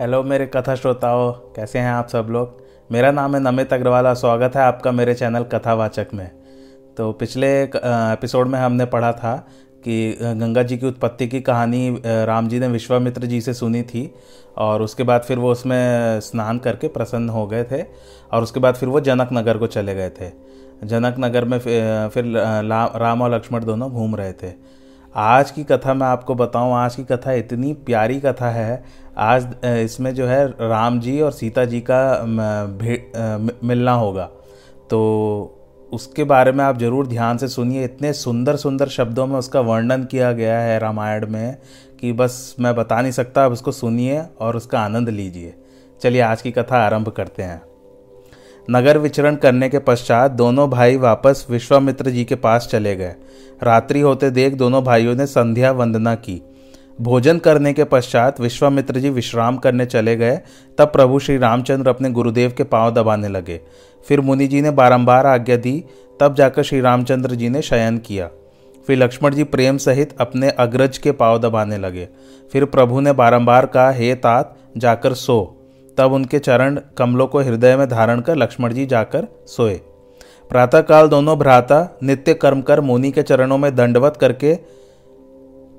Hello मेरे कथा श्रोताओं, कैसे हैं आप सब लोग? मेरा नाम है नमित अग्रवाल, स्वागत है आपका मेरे चैनल कथावाचक में। तो पिछले एपिसोड में हमने पढ़ा था कि गंगा जी की उत्पत्ति की कहानी राम जी ने विश्वामित्र जी से सुनी थी और उसके बाद फिर वो उसमें स्नान करके प्रसन्न हो गए थे और उसके बाद फिर वो जनक नगर को चले गए थे। जनक नगर में फिर राम और लक्ष्मण दोनों घूम रहे थे। आज की कथा मैं आपको बताऊँ, आज की कथा इतनी प्यारी कथा है। आज इसमें जो है राम जी और सीता जी का मिलना होगा। तो उसके बारे में आप ज़रूर ध्यान से सुनिए। इतने सुंदर सुंदर शब्दों में उसका वर्णन किया गया है रामायण में कि बस मैं बता नहीं सकता, आप उसको सुनिए और उसका आनंद लीजिए। चलिए, आज की कथा आरंभ करते हैं। नगर विचरण करने के पश्चात दोनों भाई वापस विश्वामित्र जी के पास चले गए। रात्रि होते देख दोनों भाइयों ने संध्या वंदना की। भोजन करने के पश्चात विश्वामित्र जी विश्राम करने चले गए, तब प्रभु श्री रामचंद्र अपने गुरुदेव के पाँव दबाने लगे। फिर मुनि जी ने बारंबार आज्ञा दी, तब जाकर श्री रामचंद्र जी ने शयन किया। फिर लक्ष्मण जी प्रेम सहित अपने अग्रज के पाँव दबाने लगे। फिर प्रभु ने बारंबार कहा, हे तात, जाकर सो। तब उनके चरण कमलों को हृदय में धारण कर लक्ष्मण जी जाकर सोए। प्रातःकाल दोनों भ्राता नित्य कर्म कर मुनि के चरणों में दंडवत करके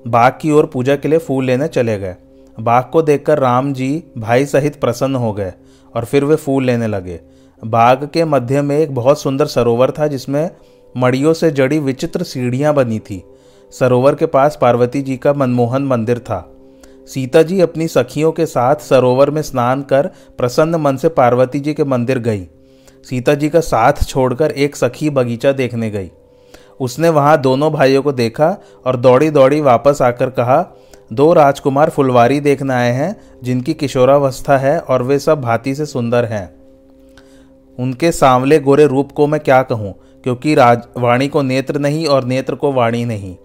बाघ की ओर पूजा के लिए फूल लेने चले गए। बाघ को देखकर राम जी भाई सहित प्रसन्न हो गए और फिर वे फूल लेने लगे। बाघ के मध्य में एक बहुत सुंदर सरोवर था जिसमें मड़ियों से जड़ी विचित्र सीढ़ियाँ बनी थी। सरोवर के पास पार्वती जी का मनमोहन मंदिर था। सीता जी अपनी सखियों के साथ सरोवर में स्नान कर प्रसन्न मन से पार्वती जी के मंदिर गई। सीता जी का साथ छोड़कर एक सखी बगीचा देखने गई। उसने वहाँ दोनों भाइयों को देखा और दौड़ी दौड़ी वापस आकर कहा, दो राजकुमार फुलवारी देखने आए हैं, जिनकी किशोरावस्था है और वे सब भांति से सुंदर हैं। उनके सांवले गोरे रूप को मैं क्या कहूँ, क्योंकि राज, वाणी को नेत्र नहीं और नेत्र को वाणी नहीं।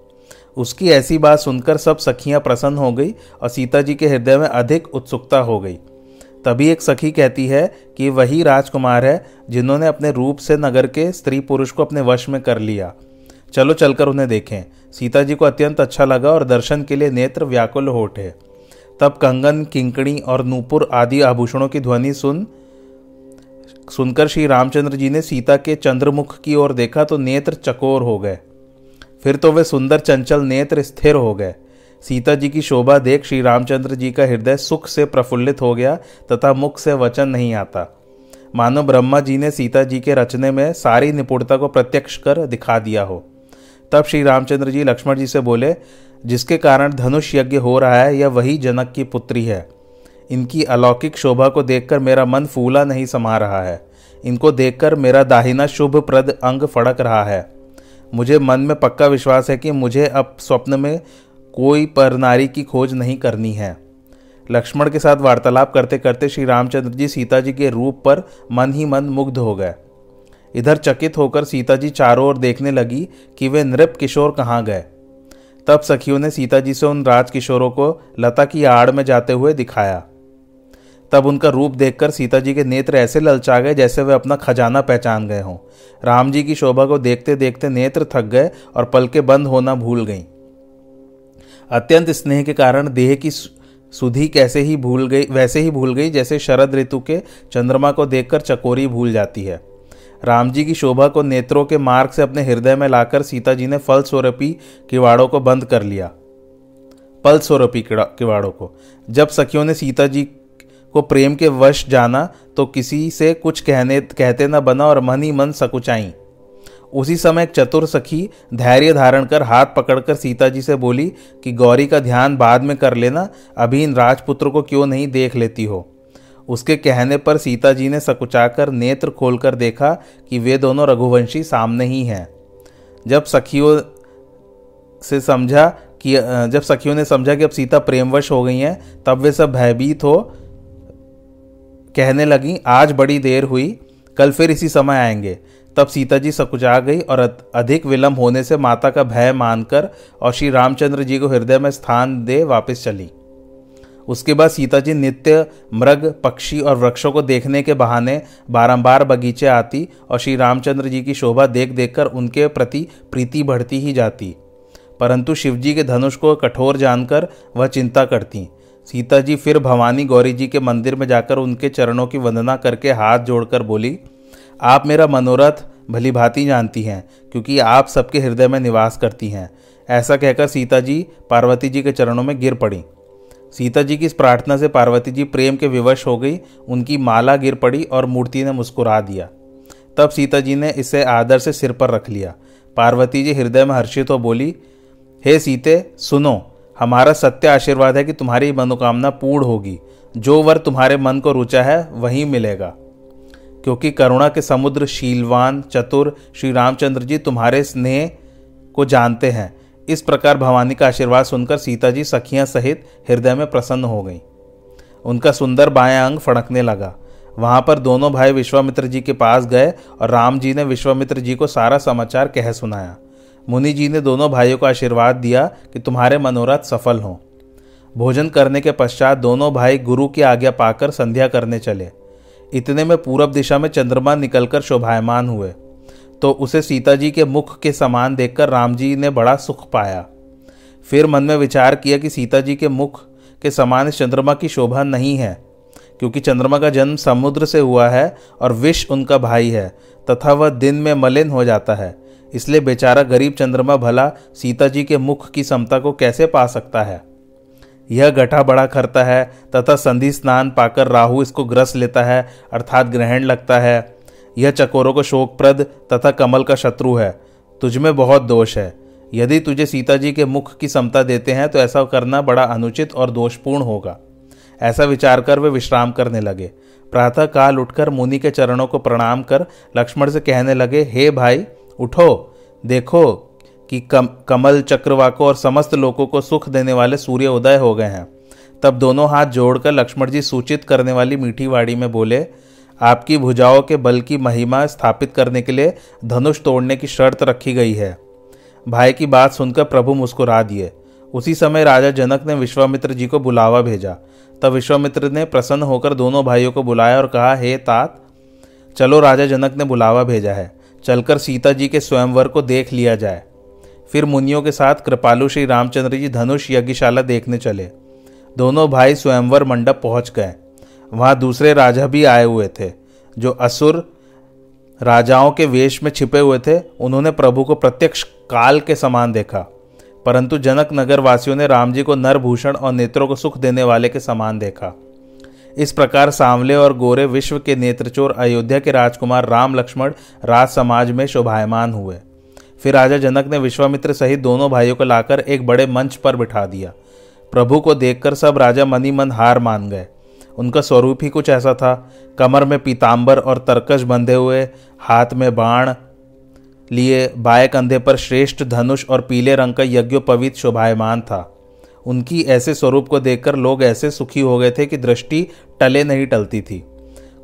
उसकी ऐसी बात सुनकर सब सखियाँ प्रसन्न हो गई और सीता जी के हृदय में अधिक उत्सुकता हो गई। तभी एक सखी कहती है कि वही राजकुमार है जिन्होंने अपने रूप से नगर के स्त्री पुरुष को अपने वश में कर लिया। चलो चलकर उन्हें देखें। सीता जी को अत्यंत अच्छा लगा और दर्शन के लिए नेत्र व्याकुल हो उठे। तब कंगन, किंकणी और नूपुर आदि आभूषणों की ध्वनि सुन, सुनकर श्री रामचंद्र जी ने सीता के चंद्रमुख की ओर देखा तो नेत्र चकोर हो गए। फिर तो वे सुंदर चंचल नेत्र स्थिर हो गए। सीता जी की शोभा देख श्री रामचंद्र जी का हृदय सुख से प्रफुल्लित हो गया तथा मुख से वचन नहीं आता। मानो ब्रह्मा जी ने सीता जी के रचने में सारी निपुणता को प्रत्यक्ष कर दिखा दिया हो। तब श्री रामचंद्र जी लक्ष्मण जी से बोले, जिसके कारण धनुष यज्ञ हो रहा है, यह वही जनक की पुत्री है। इनकी अलौकिक शोभा को देखकर मेरा मन फूला नहीं समा रहा है। इनको देखकर मेरा दाहिना शुभ प्रद अंग फड़क रहा है। मुझे मन में पक्का विश्वास है कि मुझे अब स्वप्न में कोई पर नारी की खोज नहीं करनी है। लक्ष्मण के साथ वार्तालाप करते करते श्री रामचंद्र जी सीता जी के रूप पर मन ही मन मुग्ध हो गए। इधर चकित होकर सीता जी चारों ओर देखने लगी कि वे नृप किशोर कहाँ गए। तब सखियों ने सीता जी से उन राजकिशोरों को लता की आड़ में जाते हुए दिखाया। तब उनका रूप देखकर सीता जी के नेत्र ऐसे ललचा गए जैसे वे अपना खजाना पहचान गए हों। राम जी की शोभा को देखते देखते नेत्र थक गए और पलके बंद होना भूल गईं। अत्यंत स्नेह के कारण देह की सुधी कैसे ही भूल गई, वैसे ही भूल गई, जैसे शरद ऋतु के चंद्रमा को देखकर चकोरी भूल जाती है। राम जी की शोभा को नेत्रों के मार्ग से अपने हृदय में लाकर सीता जी ने फल स्वरूपी किवाड़ों को बंद कर लिया। फल स्वरूपी किवाड़ों को। जब सखियों ने सीता जी को प्रेम के वश जाना तो किसी से कुछ कहने, कहते न बना और मन ही मन सकुचाई। उसी समय एक चतुर सखी धैर्य धारण कर हाथ पकड़कर सीता जी से बोली कि गौरी का ध्यान बाद में कर लेना, अभी इन राजपुत्र को क्यों नहीं देख लेती हो? उसके कहने पर सीता जी ने सकुचाकर नेत्र खोलकर देखा कि वे दोनों रघुवंशी सामने ही हैं। जब सखियों से समझा कि जब सखियों ने समझा कि अब सीता प्रेमवश हो गई हैं, तब वे सब भयभीत हो कहने लगी, आज बड़ी देर हुई, कल फिर इसी समय आएँगे। तब सीता जी सकुचा गई और अधिक विलंब होने से माता का भय मानकर और श्री रामचंद्र जी को हृदय में स्थान दे वापस चली। उसके बाद सीता जी नित्य मृग, पक्षी और वृक्षों को देखने के बहाने बारंबार बगीचे आती और श्री रामचंद्र जी की शोभा देख देखकर उनके प्रति प्रीति बढ़ती ही जाती। परंतु शिवजी के धनुष को कठोर जानकर वह चिंता करती। सीता जी फिर भवानी गौरी जी के मंदिर में जाकर उनके चरणों की वंदना करके हाथ जोड़कर बोली आप मेरा मनोरथ, भली भांति जानती हैं, क्योंकि आप सबके हृदय में निवास करती हैं। ऐसा कहकर सीता जी पार्वती जी के चरणों में गिर पड़ी। सीता जी की इस प्रार्थना से पार्वती जी प्रेम के विवश हो गई, उनकी माला गिर पड़ी और मूर्ति ने मुस्कुरा दिया। तब सीता जी ने इसे आदर से सिर पर रख लिया। पार्वती जी हृदय में हर्षित हो बोली, हे सीते, सुनो, हमारा सत्य आशीर्वाद है कि तुम्हारी मनोकामना पूर्ण होगी। जो वर तुम्हारे मन को रुचा है, वही मिलेगा। क्योंकि करुणा के समुद्र, शीलवान, चतुर, श्री रामचंद्र जी तुम्हारे स्नेह को जानते हैं। इस प्रकार भवानी का आशीर्वाद सुनकर सीता जी सखियाँ सहित हृदय में प्रसन्न हो गईं। उनका सुंदर बायां अंग फड़कने लगा। वहाँ पर दोनों भाई विश्वामित्र जी के पास गए और राम जी ने विश्वामित्र जी को सारा समाचार कह सुनाया। मुनि जी ने दोनों भाइयों को आशीर्वाद दिया कि तुम्हारे मनोरथ सफल हों। भोजन करने के पश्चात दोनों भाई गुरु की आज्ञा पाकर संध्या करने चले। इतने में पूरब दिशा में चंद्रमा निकलकर शोभायमान हुए तो उसे सीता जी के मुख के समान देखकर राम जी ने बड़ा सुख पाया। फिर मन में विचार किया कि सीता जी के मुख के समान इस चंद्रमा की शोभा नहीं है, क्योंकि चंद्रमा का जन्म समुद्र से हुआ है और विष उनका भाई है, तथा वह दिन में मलिन हो जाता है। इसलिए बेचारा गरीब चंद्रमा भला सीता जी के मुख की समता को कैसे पा सकता है? यह गठा बड़ा करता है, तथा संधि स्नान पाकर राहु इसको ग्रस लेता है, अर्थात ग्रहण लगता है। यह चकोरों को शोकप्रद तथा कमल का शत्रु है। तुझमें बहुत दोष है। यदि तुझे सीता जी के मुख की समता देते हैं तो ऐसा करना बड़ा अनुचित और दोषपूर्ण होगा। ऐसा विचार कर वे विश्राम करने लगे। प्रातः काल उठकर मुनि के चरणों को प्रणाम कर लक्ष्मण से कहने लगे, हे भाई, उठो, देखो कि कम, कमल चक्रवाकों और समस्त लोगों को सुख देने वाले सूर्य उदय हो गए हैं। तब दोनों हाथ जोड़कर लक्ष्मण जी सूचित करने वाली मीठी वाड़ी में बोले आपकी भुजाओं के बल की महिमा स्थापित करने के लिए धनुष तोड़ने की शर्त रखी गई है। भाई की बात सुनकर प्रभु मुस्कुरा दिए। उसी समय राजा जनक ने विश्वामित्र जी को बुलावा भेजा। तब विश्वामित्र ने प्रसन्न होकर दोनों भाइयों को बुलाया और कहा हे तात चलो राजा जनक ने बुलावा भेजा है। चलकर सीता जी के स्वयंवर को देख लिया जाए। फिर मुनियों के साथ कृपालु श्री रामचंद्र जी धनुष यज्ञशाला देखने चले। दोनों भाई स्वयंवर मंडप पहुँच गए। वहाँ दूसरे राजा भी आए हुए थे, जो असुर राजाओं के वेश में छिपे हुए थे। उन्होंने प्रभु को प्रत्यक्ष काल के समान देखा, परंतु जनक नगर वासियों ने राम जी को नरभूषण और नेत्रों को सुख देने वाले के समान देखा। इस प्रकार सांवले और गोरे विश्व के नेत्रचोर अयोध्या के राजकुमार राम लक्ष्मण राज समाज में शोभायमान हुए। फिर राजा जनक ने विश्वामित्र सहित दोनों भाइयों को लाकर एक बड़े मंच पर बिठा दिया। प्रभु को देखकर सब राजा मनी मन हार मान गए। उनका स्वरूप ही कुछ ऐसा था। कमर में पीताम्बर और तरकश बंधे हुए, हाथ में बाण लिए बाएँ कंधे पर श्रेष्ठ धनुष और पीले रंग का यज्ञोपवीत शोभायमान था। उनकी ऐसे स्वरूप को देखकर लोग ऐसे सुखी हो गए थे कि दृष्टि टले नहीं टलती थी।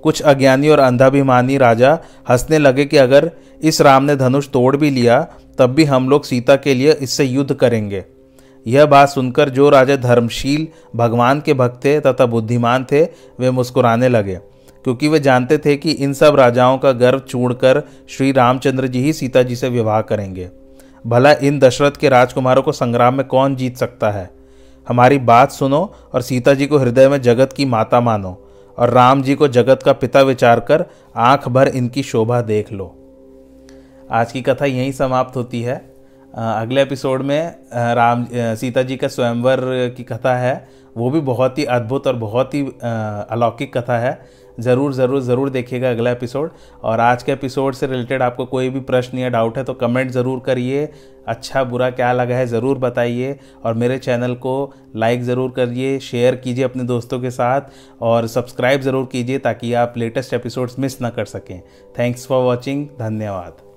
कुछ अज्ञानी और अंधाभिमानी राजा हंसने लगे कि अगर इस राम ने धनुष तोड़ भी लिया, तब भी हम लोग सीता के लिए इससे युद्ध करेंगे। यह बात सुनकर जो राजा धर्मशील भगवान के भक्त थे तथा बुद्धिमान थे, वे मुस्कुराने लगे, क्योंकि वे जानते थे कि इन सब राजाओं का गर्व चूड़कर श्री रामचंद्र जी ही सीता जी से विवाह करेंगे। भला इन दशरथ के राजकुमारों को संग्राम में कौन जीत सकता है? हमारी बात सुनो और सीता जी को हृदय में जगत की माता मानो और राम जी को जगत का पिता विचार कर आँख भर इनकी शोभा देख लो। आज की कथा यहीं समाप्त होती है। अगले एपिसोड में राम सीता जी का स्वयंवर की कथा है। वो भी बहुत ही अद्भुत और बहुत ही अलौकिक कथा है। ज़रूर ज़रूर ज़रूर देखिएगा अगला एपिसोड। और आज के एपिसोड से रिलेटेड आपको कोई भी प्रश्न या डाउट है तो कमेंट ज़रूर करिए। अच्छा बुरा क्या लगा है ज़रूर बताइए। और मेरे चैनल को लाइक ज़रूर करिए, शेयर कीजिए अपने दोस्तों के साथ। और सब्सक्राइब ज़रूर कीजिए ताकि आप लेटेस्ट एपिसोड्स मिस ना कर सकें। थैंक्स फॉर वॉचिंग, धन्यवाद।